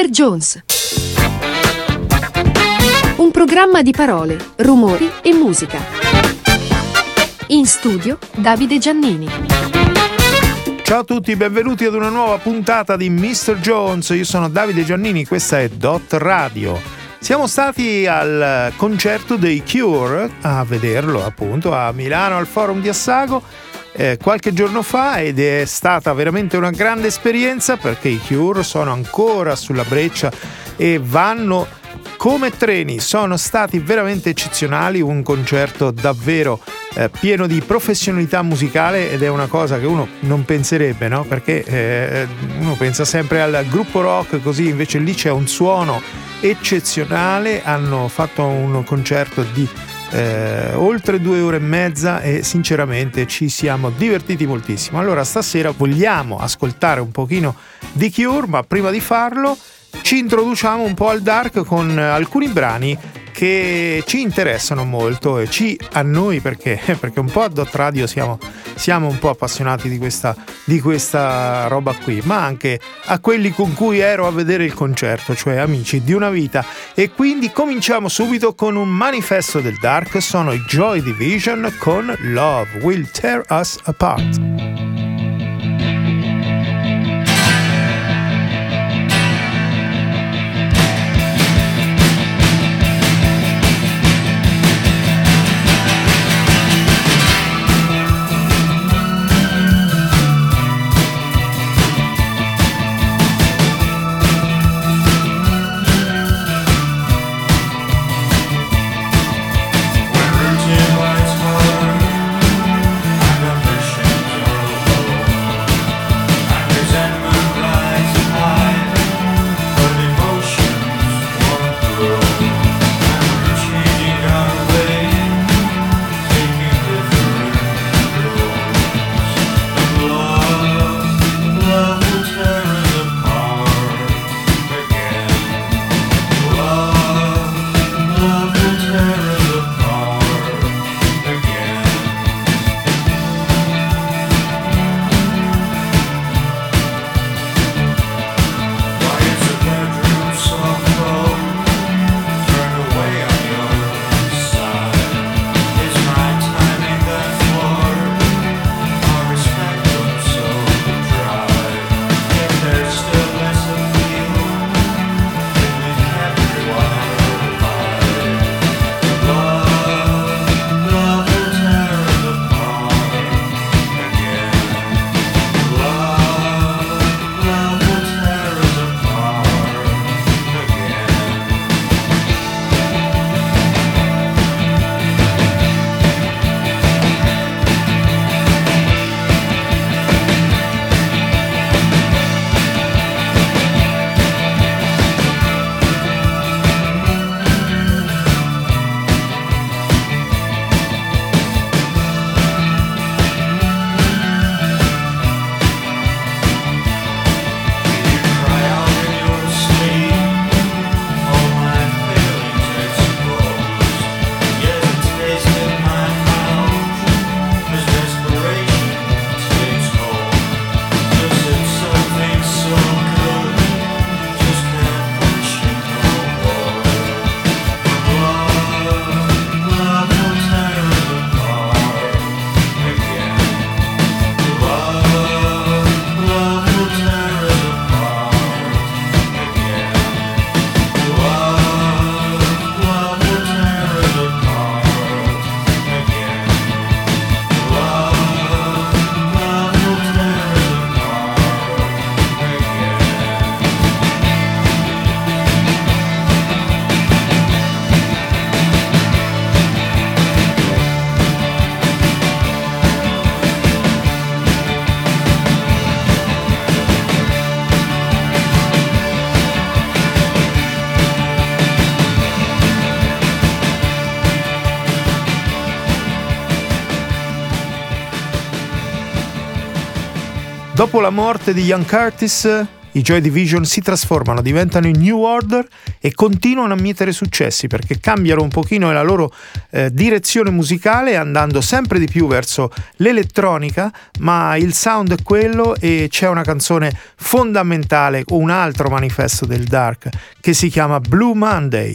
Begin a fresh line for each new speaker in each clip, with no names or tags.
Mr. Jones. Un programma di parole, rumori e musica. In studio Davide Giannini.
Ciao a tutti, benvenuti ad una nuova puntata di Mr. Jones. Io sono Davide Giannini, questa è Dot Radio. Siamo stati al concerto dei Cure a vederlo appunto a Milano al Forum di Assago eh, qualche giorno fa ed è stata veramente una grande esperienza perché i Cure sono ancora sulla breccia e vanno come treni, sono stati veramente eccezionali, un concerto davvero eh, pieno di professionalità musicale ed è una cosa che uno non penserebbe, no? Perché eh, uno pensa sempre al gruppo rock così, invece lì c'è un suono eccezionale, hanno fatto un concerto di eh, oltre due ore e mezza e sinceramente ci siamo divertiti moltissimo. Allora stasera vogliamo ascoltare un pochino di Cure, ma prima di farlo ci introduciamo un po' al dark con alcuni brani che ci interessano molto e ci a noi perché, perché un po' a Dot Radio siamo, siamo un po' appassionati di questa, di questa roba qui, ma anche a quelli con cui ero a vedere il concerto, cioè amici di una vita. E quindi cominciamo subito con un manifesto del dark, sono i Joy Division con Love Will Tear Us Apart. La morte di Ian Curtis,
i Joy Division si trasformano, diventano i New Order e continuano a mietere successi perché cambiano un pochino la loro eh, direzione musicale andando sempre di più verso l'elettronica, ma il sound è quello e c'è una canzone fondamentale, un altro manifesto del dark che si chiama Blue Monday.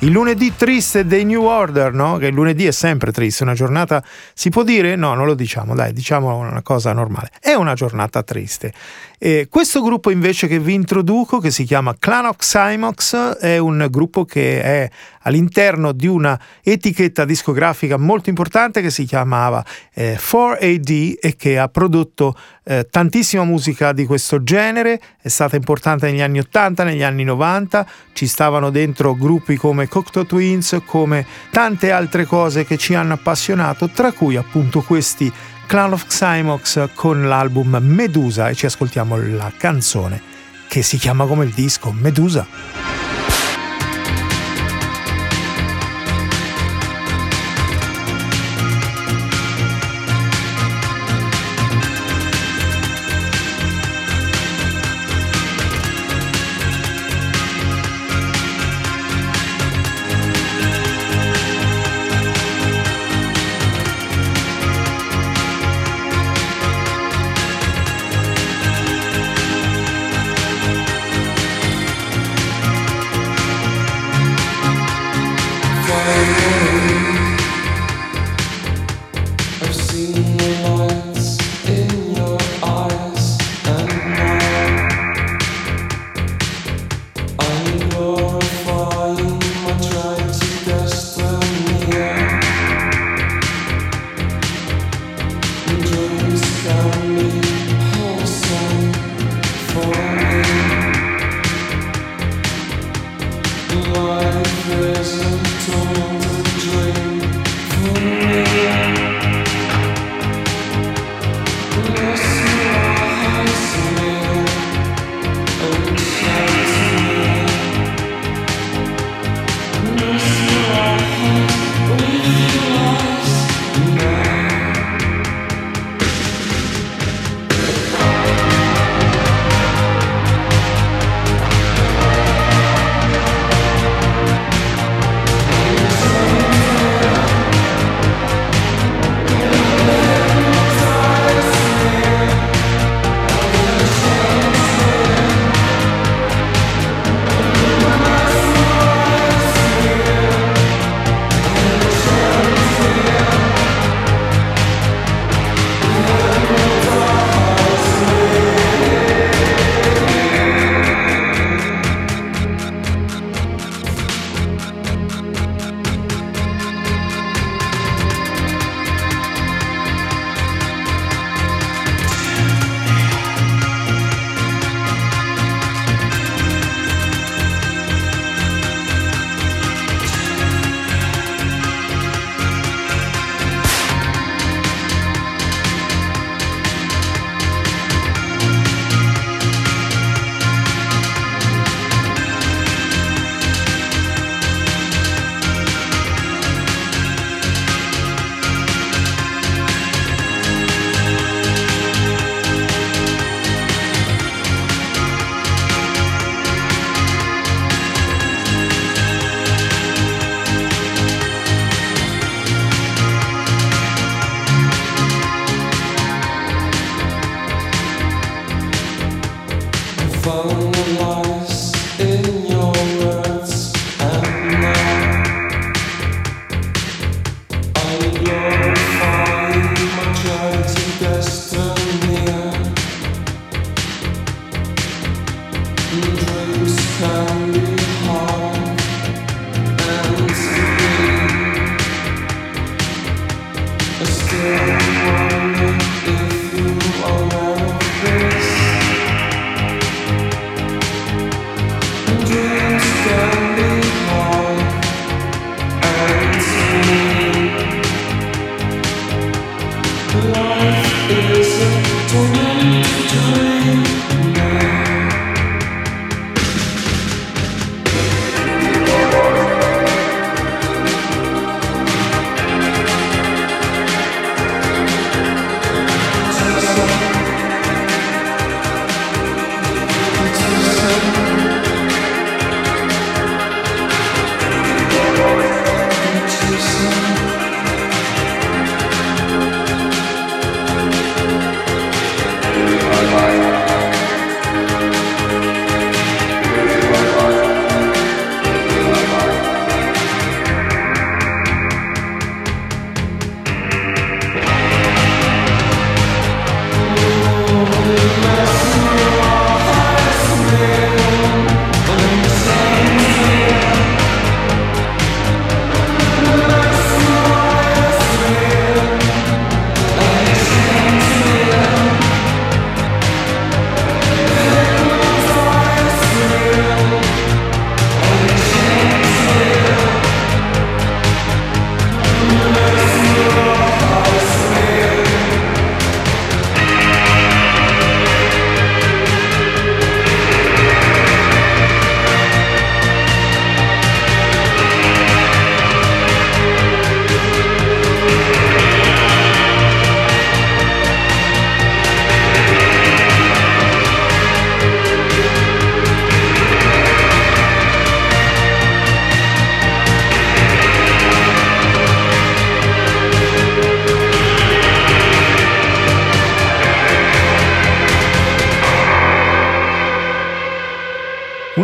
Il lunedì triste dei New Order, no? Che il lunedì è sempre triste, una giornata si può dire? No, non lo diciamo, dai, diciamo una cosa normale. È una giornata triste. E questo gruppo invece che vi introduco, che si chiama Clan of Cymox, è un gruppo che è all'interno di una etichetta discografica molto importante che si chiamava eh, 4AD e che ha prodotto eh, tantissima musica di questo genere, è stata importante negli anni 80, negli anni 90, ci stavano dentro gruppi come Cocteau Twins, come tante altre cose che ci hanno appassionato, tra cui appunto questi Clan of Xymox con l'album Medusa. E ci ascoltiamo la canzone che si chiama come il disco Medusa.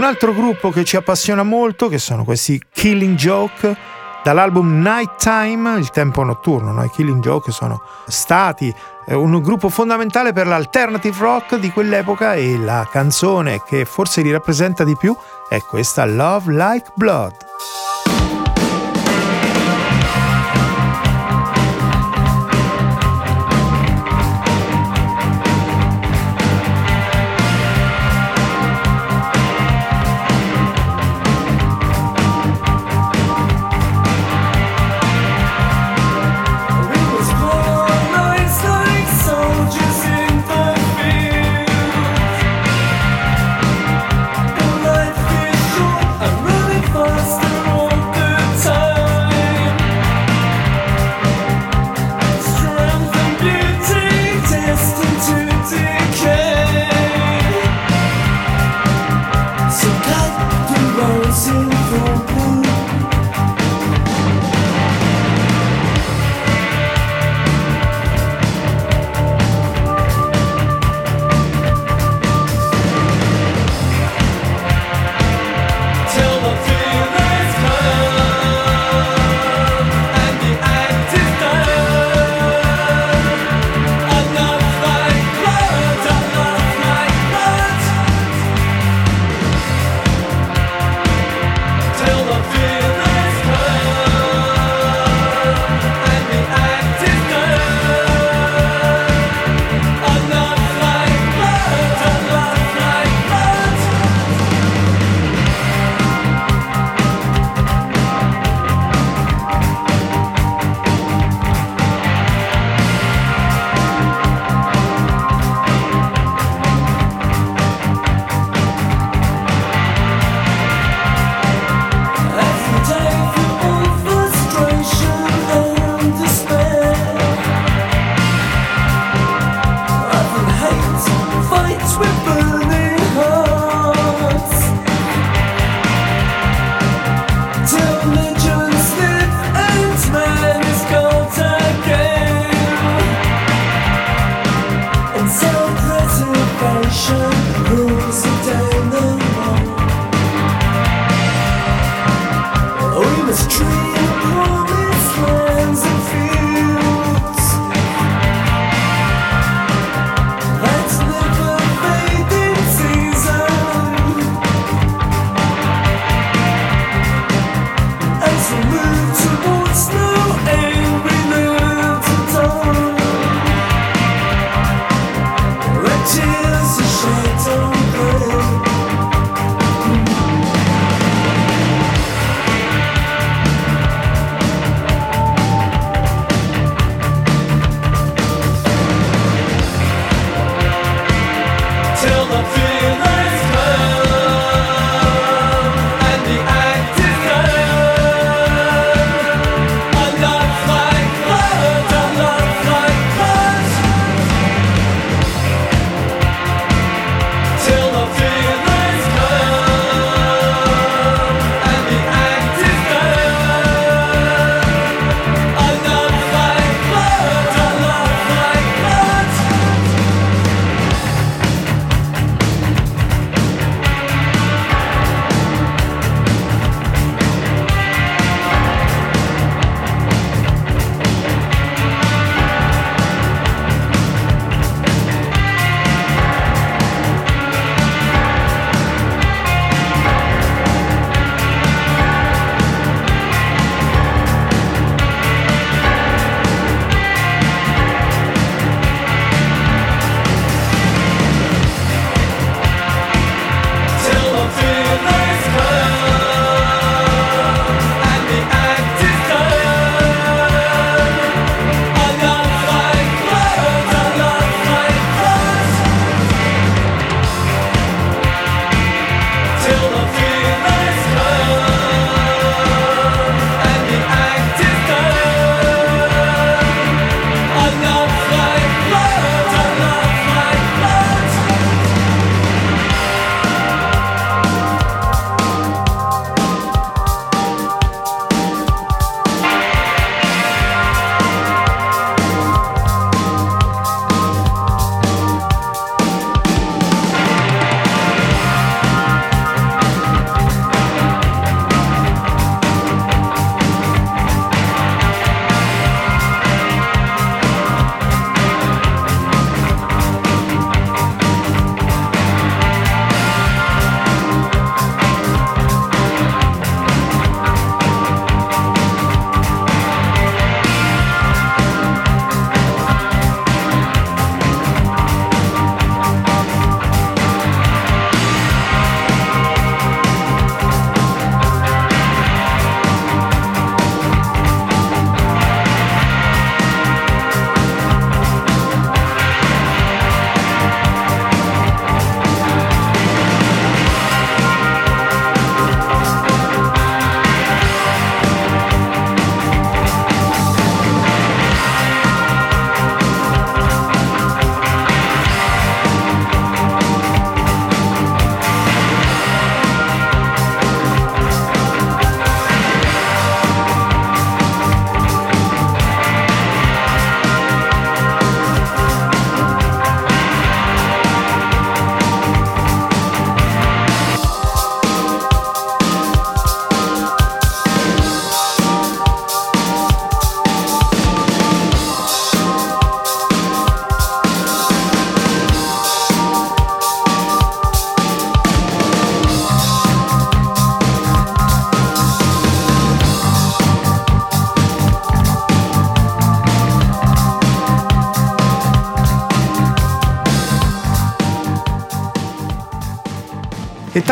Un altro gruppo che ci appassiona molto, che sono questi Killing Joke, dall'album Nighttime, il tempo notturno, no? i Killing Joke sono stati eh, un gruppo fondamentale per l'alternative rock di quell'epoca e la canzone che forse li rappresenta di più è questa Love Like Blood.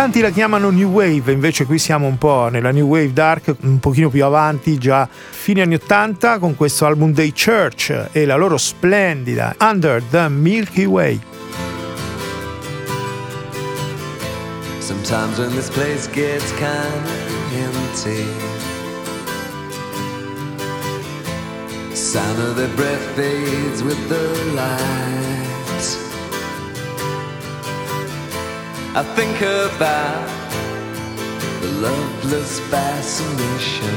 Tanti la chiamano New Wave, invece qui siamo un po' nella New Wave Dark, un pochino più avanti, già fine anni 80, con questo album dei Church e la loro splendida Under the Milky Way. Sometimes when this place gets kind of empty Sound of their breath fades with the light I think about the loveless fascination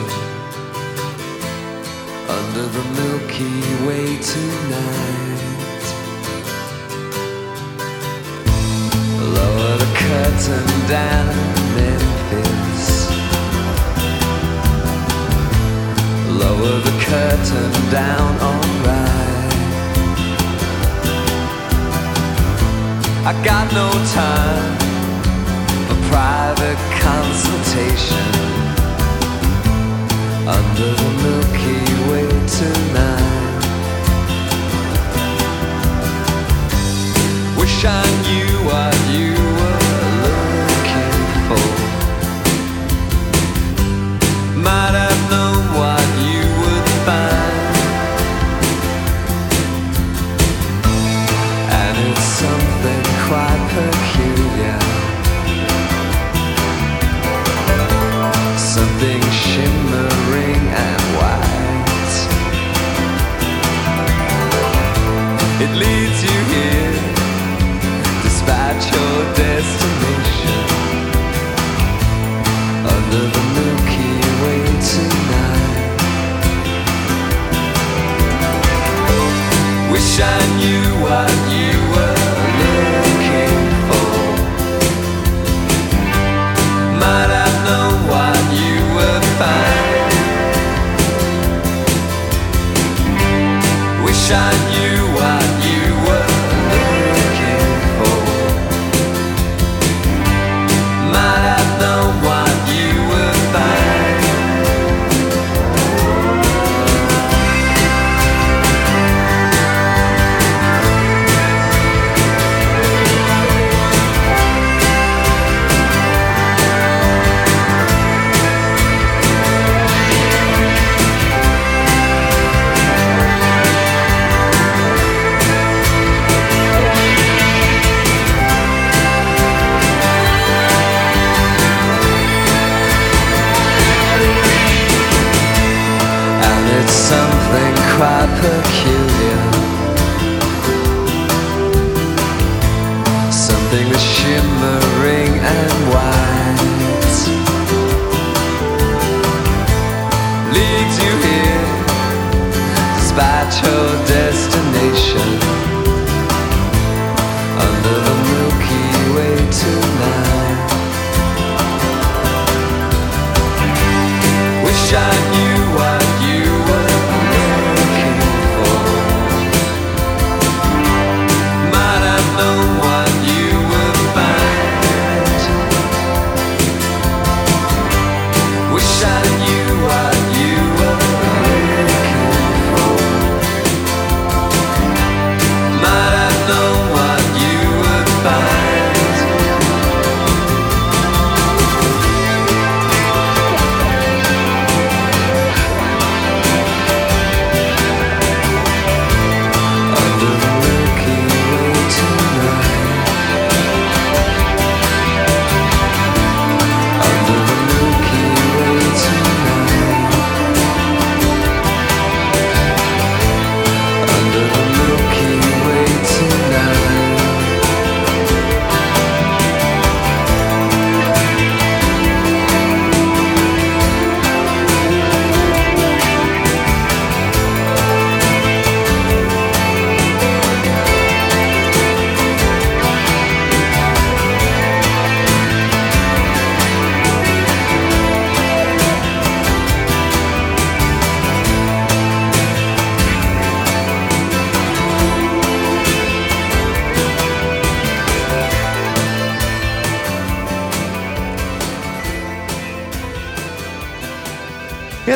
Under the Milky Way tonight. Lower the curtain down Memphis. Lower the curtain down alright. I got no time private consultation Under the Milky Way tonight. Wish I knew what you were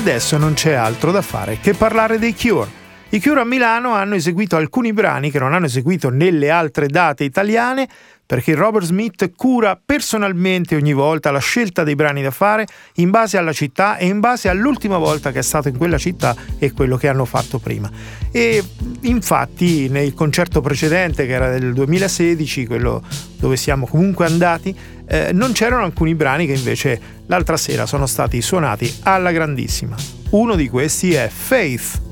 adesso non c'è altro da fare che parlare dei Cure.
I Cure a Milano hanno eseguito alcuni brani che non hanno eseguito nelle altre date italiane perché Robert Smith cura personalmente ogni volta la scelta dei brani da fare in base alla città e in base all'ultima volta che è stato in quella città e quello che hanno fatto prima. E infatti nel concerto precedente, che era del 2016, quello dove siamo comunque andati, eh, non c'erano alcuni brani che invece l'altra sera sono stati suonati alla grandissima. Uno di questi è Faith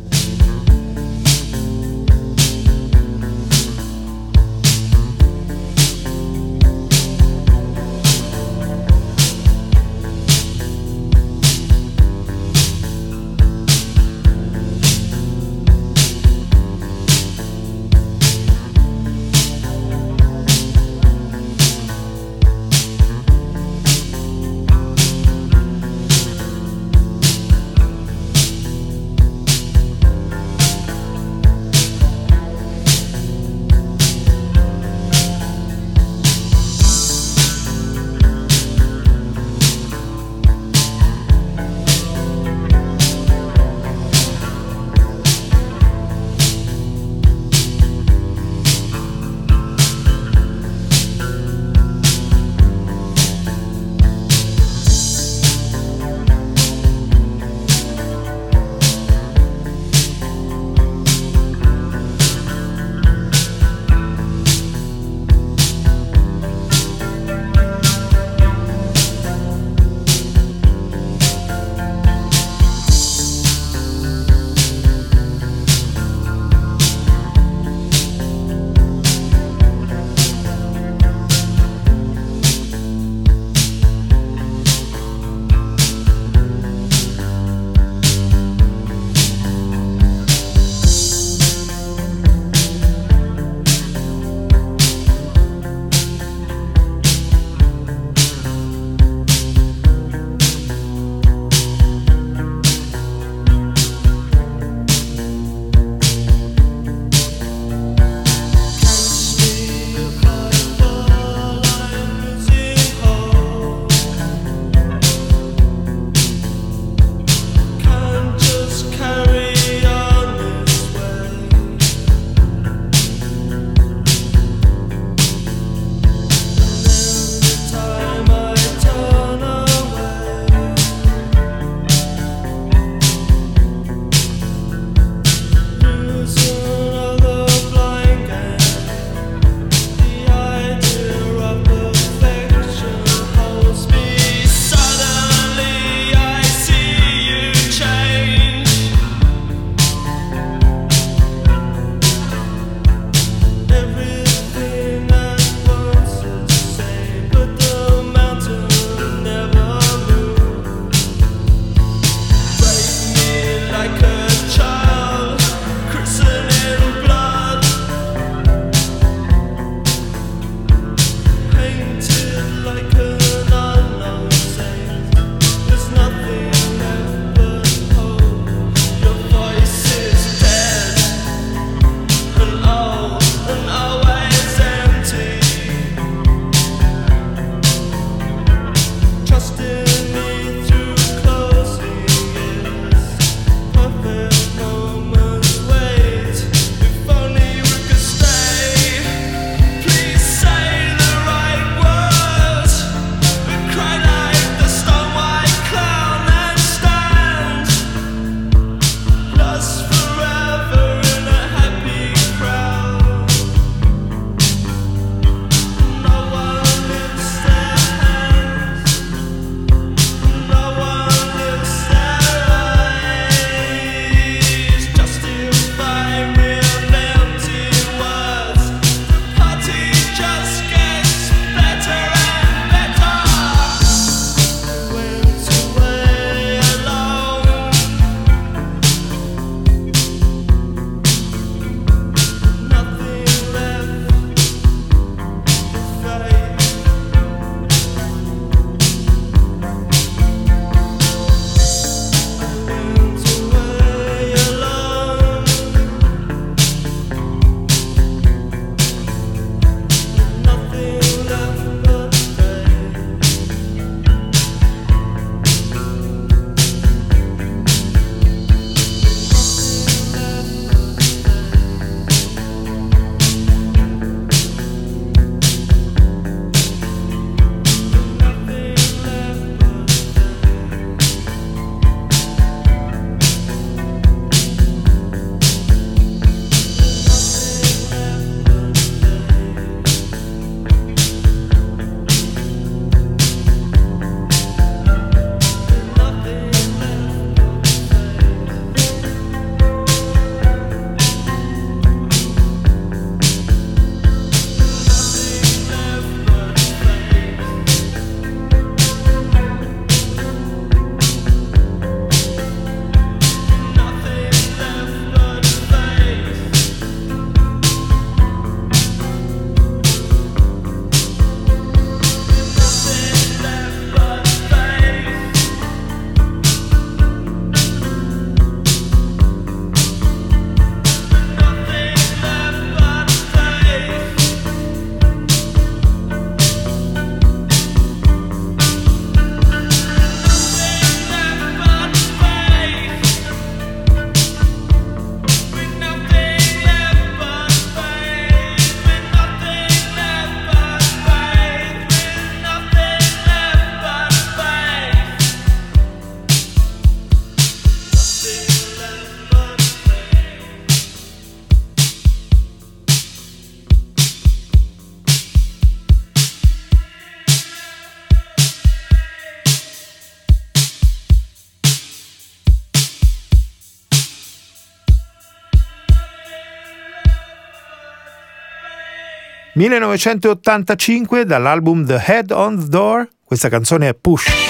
1985 dall'album The Head on the Door, questa canzone è Push.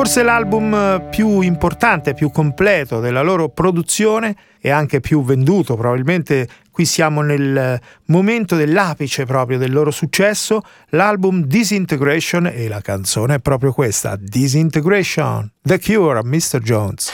Forse l'album più importante, più completo della loro produzione e anche più venduto, probabilmente qui siamo nel momento dell'apice proprio del loro successo, l'album Disintegration e la canzone è proprio questa, Disintegration, The Cure, Mr. Jones.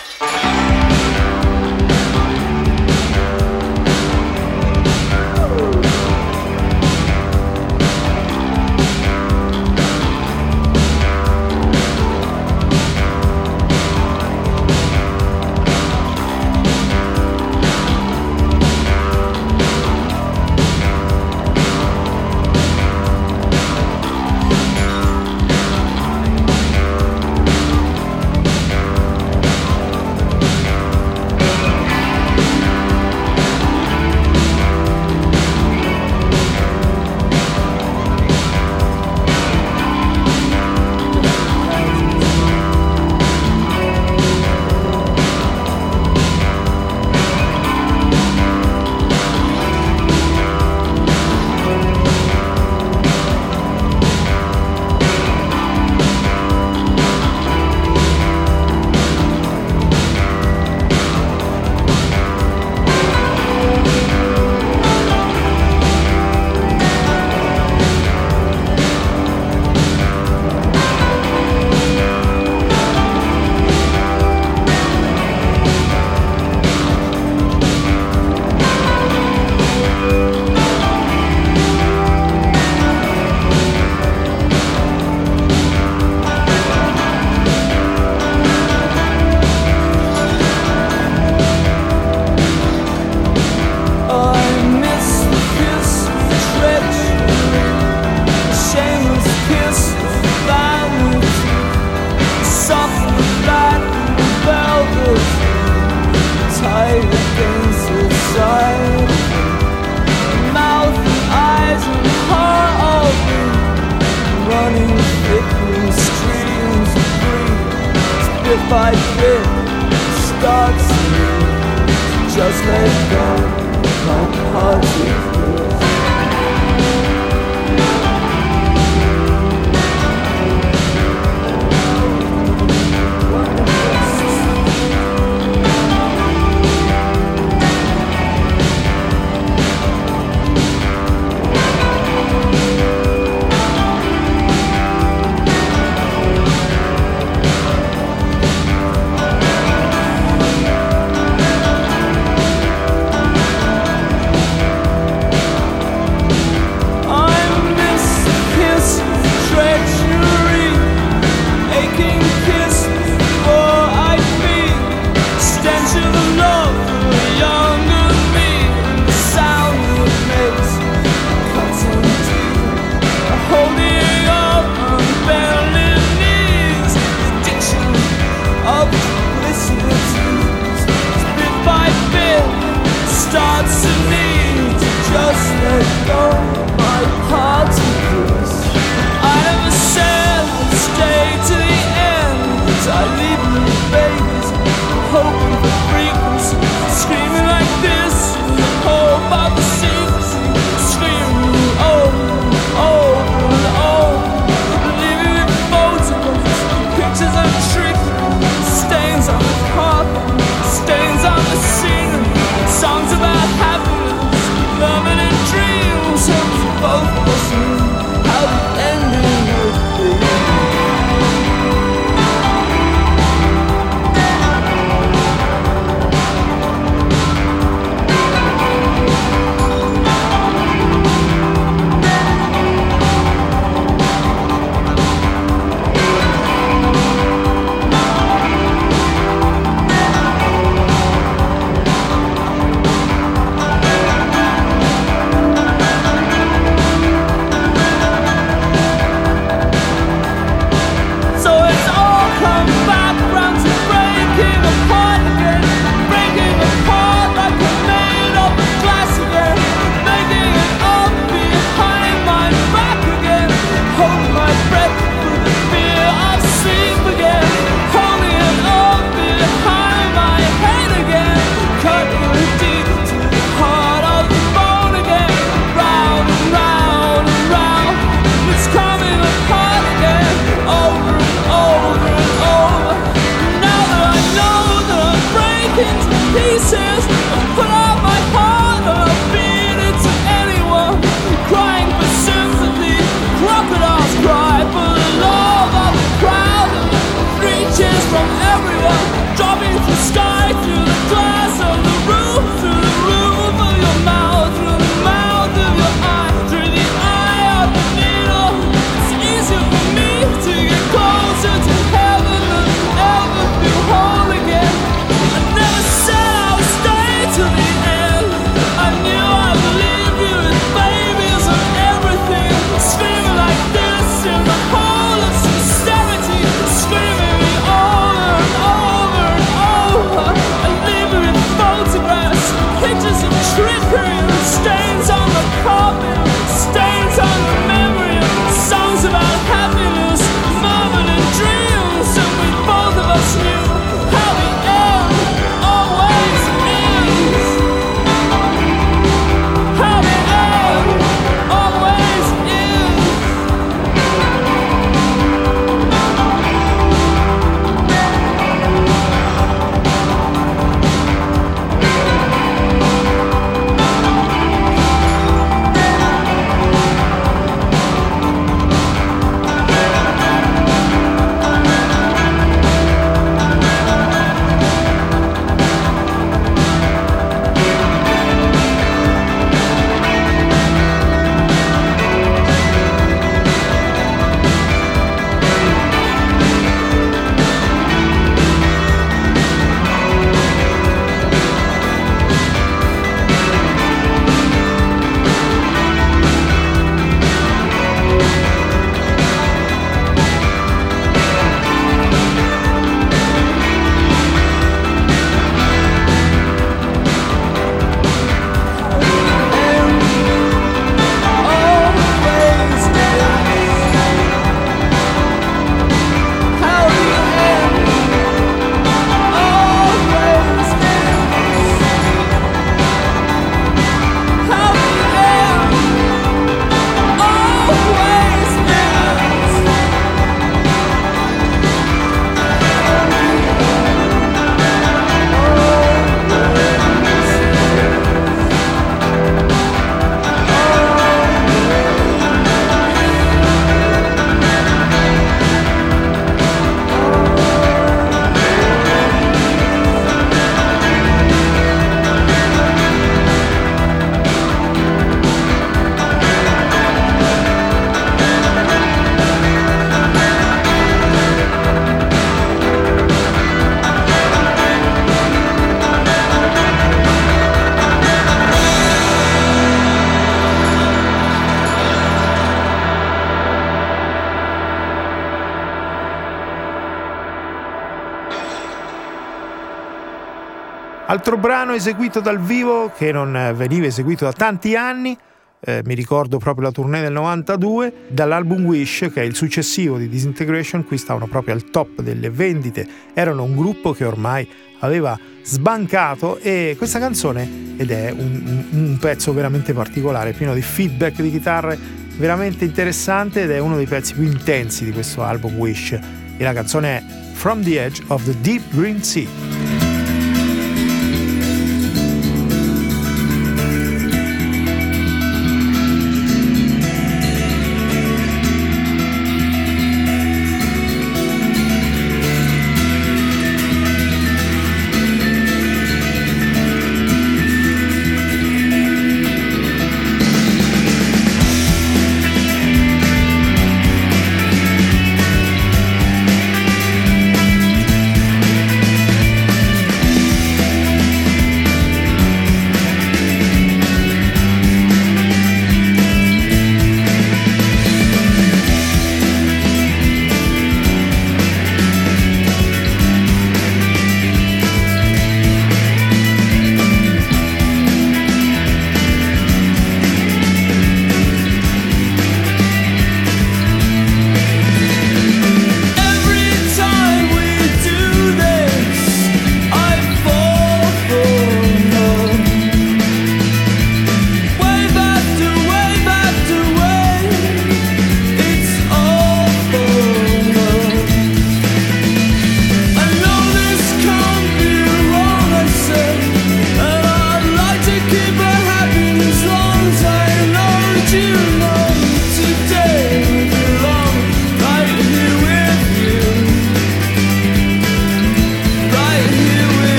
Altro brano eseguito dal vivo che non veniva eseguito da tanti anni, eh, mi ricordo proprio la tournée del 92, dall'album Wish che è il successivo di Disintegration, qui stavano proprio al top delle vendite, erano un gruppo che ormai aveva sbancato e questa canzone ed è un, un, un pezzo veramente particolare, pieno di feedback di chitarre veramente interessante ed è uno dei pezzi più intensi di questo album Wish e la canzone è From the Edge of the Deep Green Sea.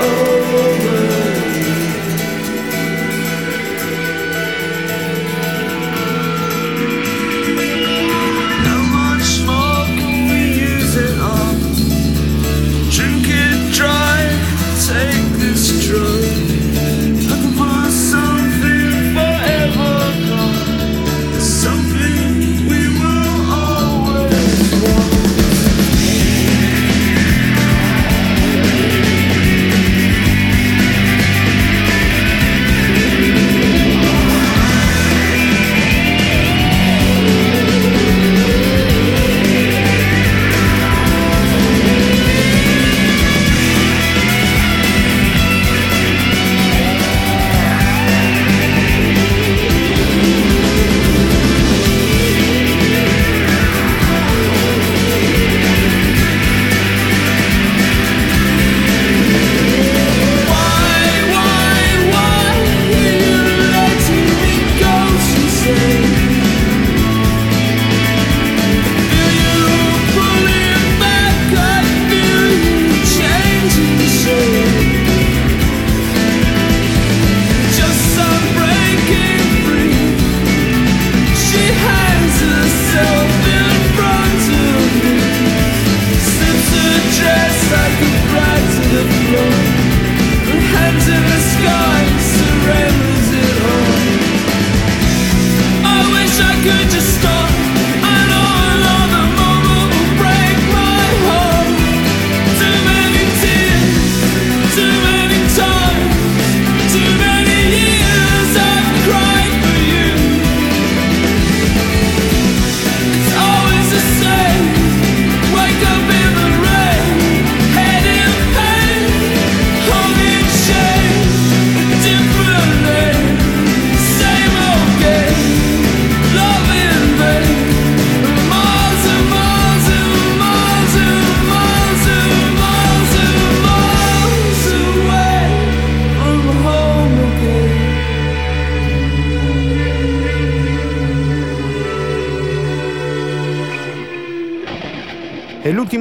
oh.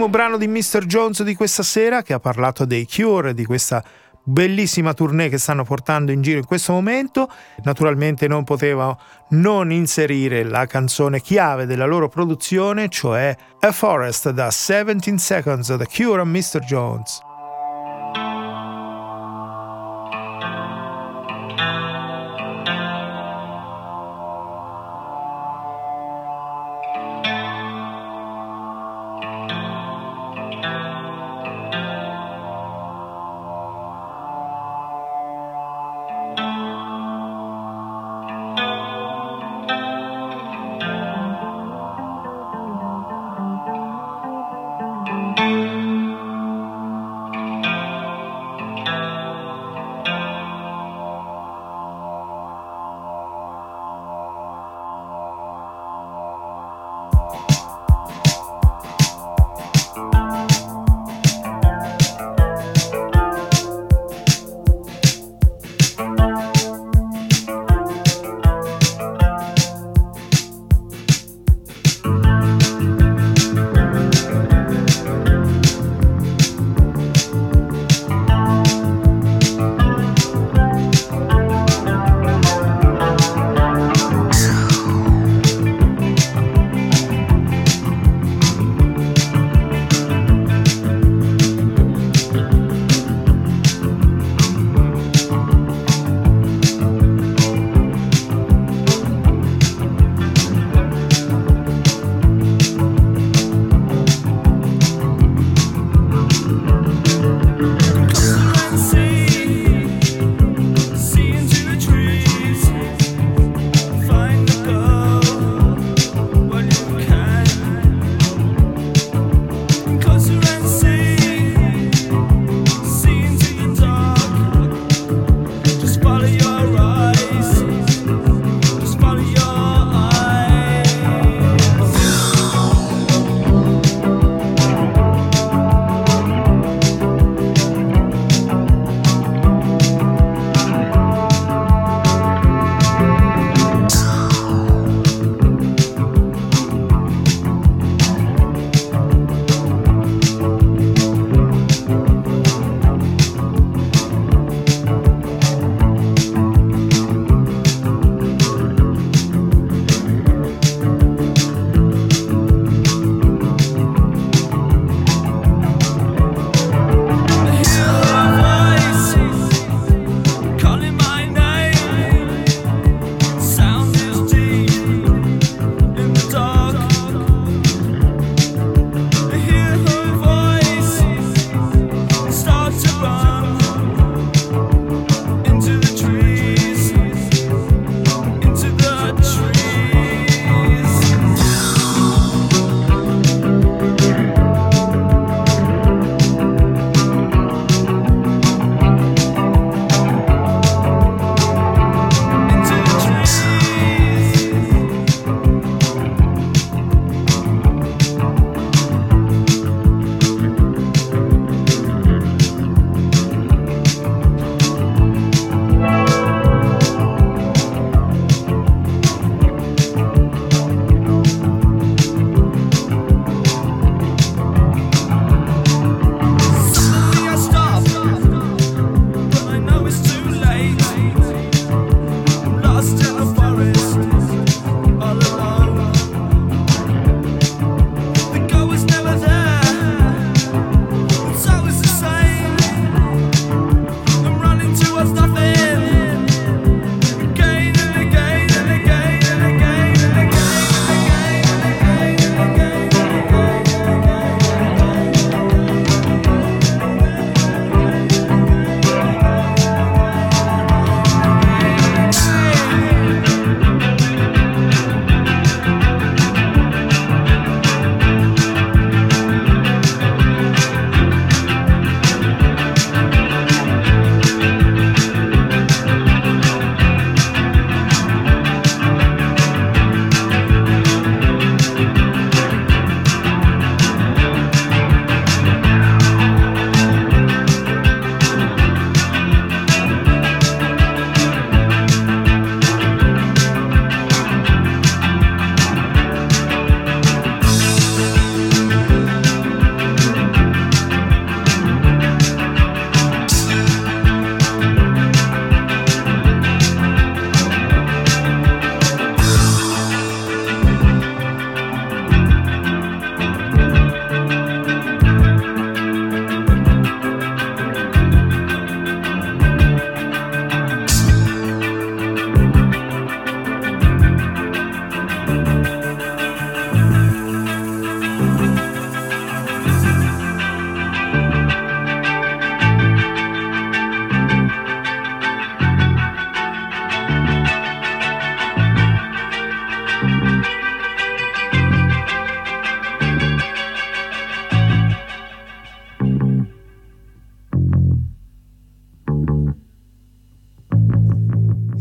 Brano di Mr. Jones di questa sera che ha parlato dei Cure, di questa bellissima tournée che stanno portando in giro in questo momento. Naturalmente non poteva non inserire la canzone chiave della loro produzione, cioè A Forest da 17 Seconds, The Cure and Mr. Jones.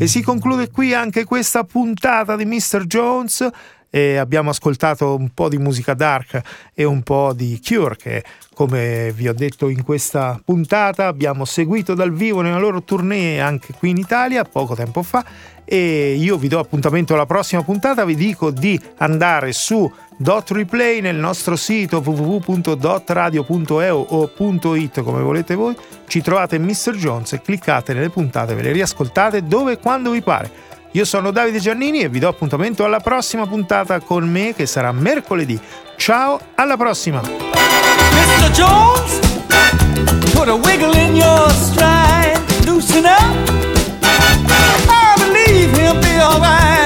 E si conclude qui anche questa puntata di Mr. Jones e abbiamo ascoltato un po' di musica dark e un po' di Cure che come vi ho detto in questa puntata abbiamo seguito dal vivo nella loro tournée anche qui in Italia poco tempo fa. E io vi do appuntamento alla prossima puntata. Vi dico di andare su Dot Replay nel nostro sito www.dotradio.eu o .it come volete voi. Ci trovate Mr. Jones e cliccate nelle puntate ve le riascoltate dove e quando vi pare io sono Davide Giannini e vi do appuntamento alla prossima puntata con me che sarà mercoledì. Ciao, alla prossima!
Mr. Jones, put a wiggle in your stride, loosen up. I believe he'll be alright,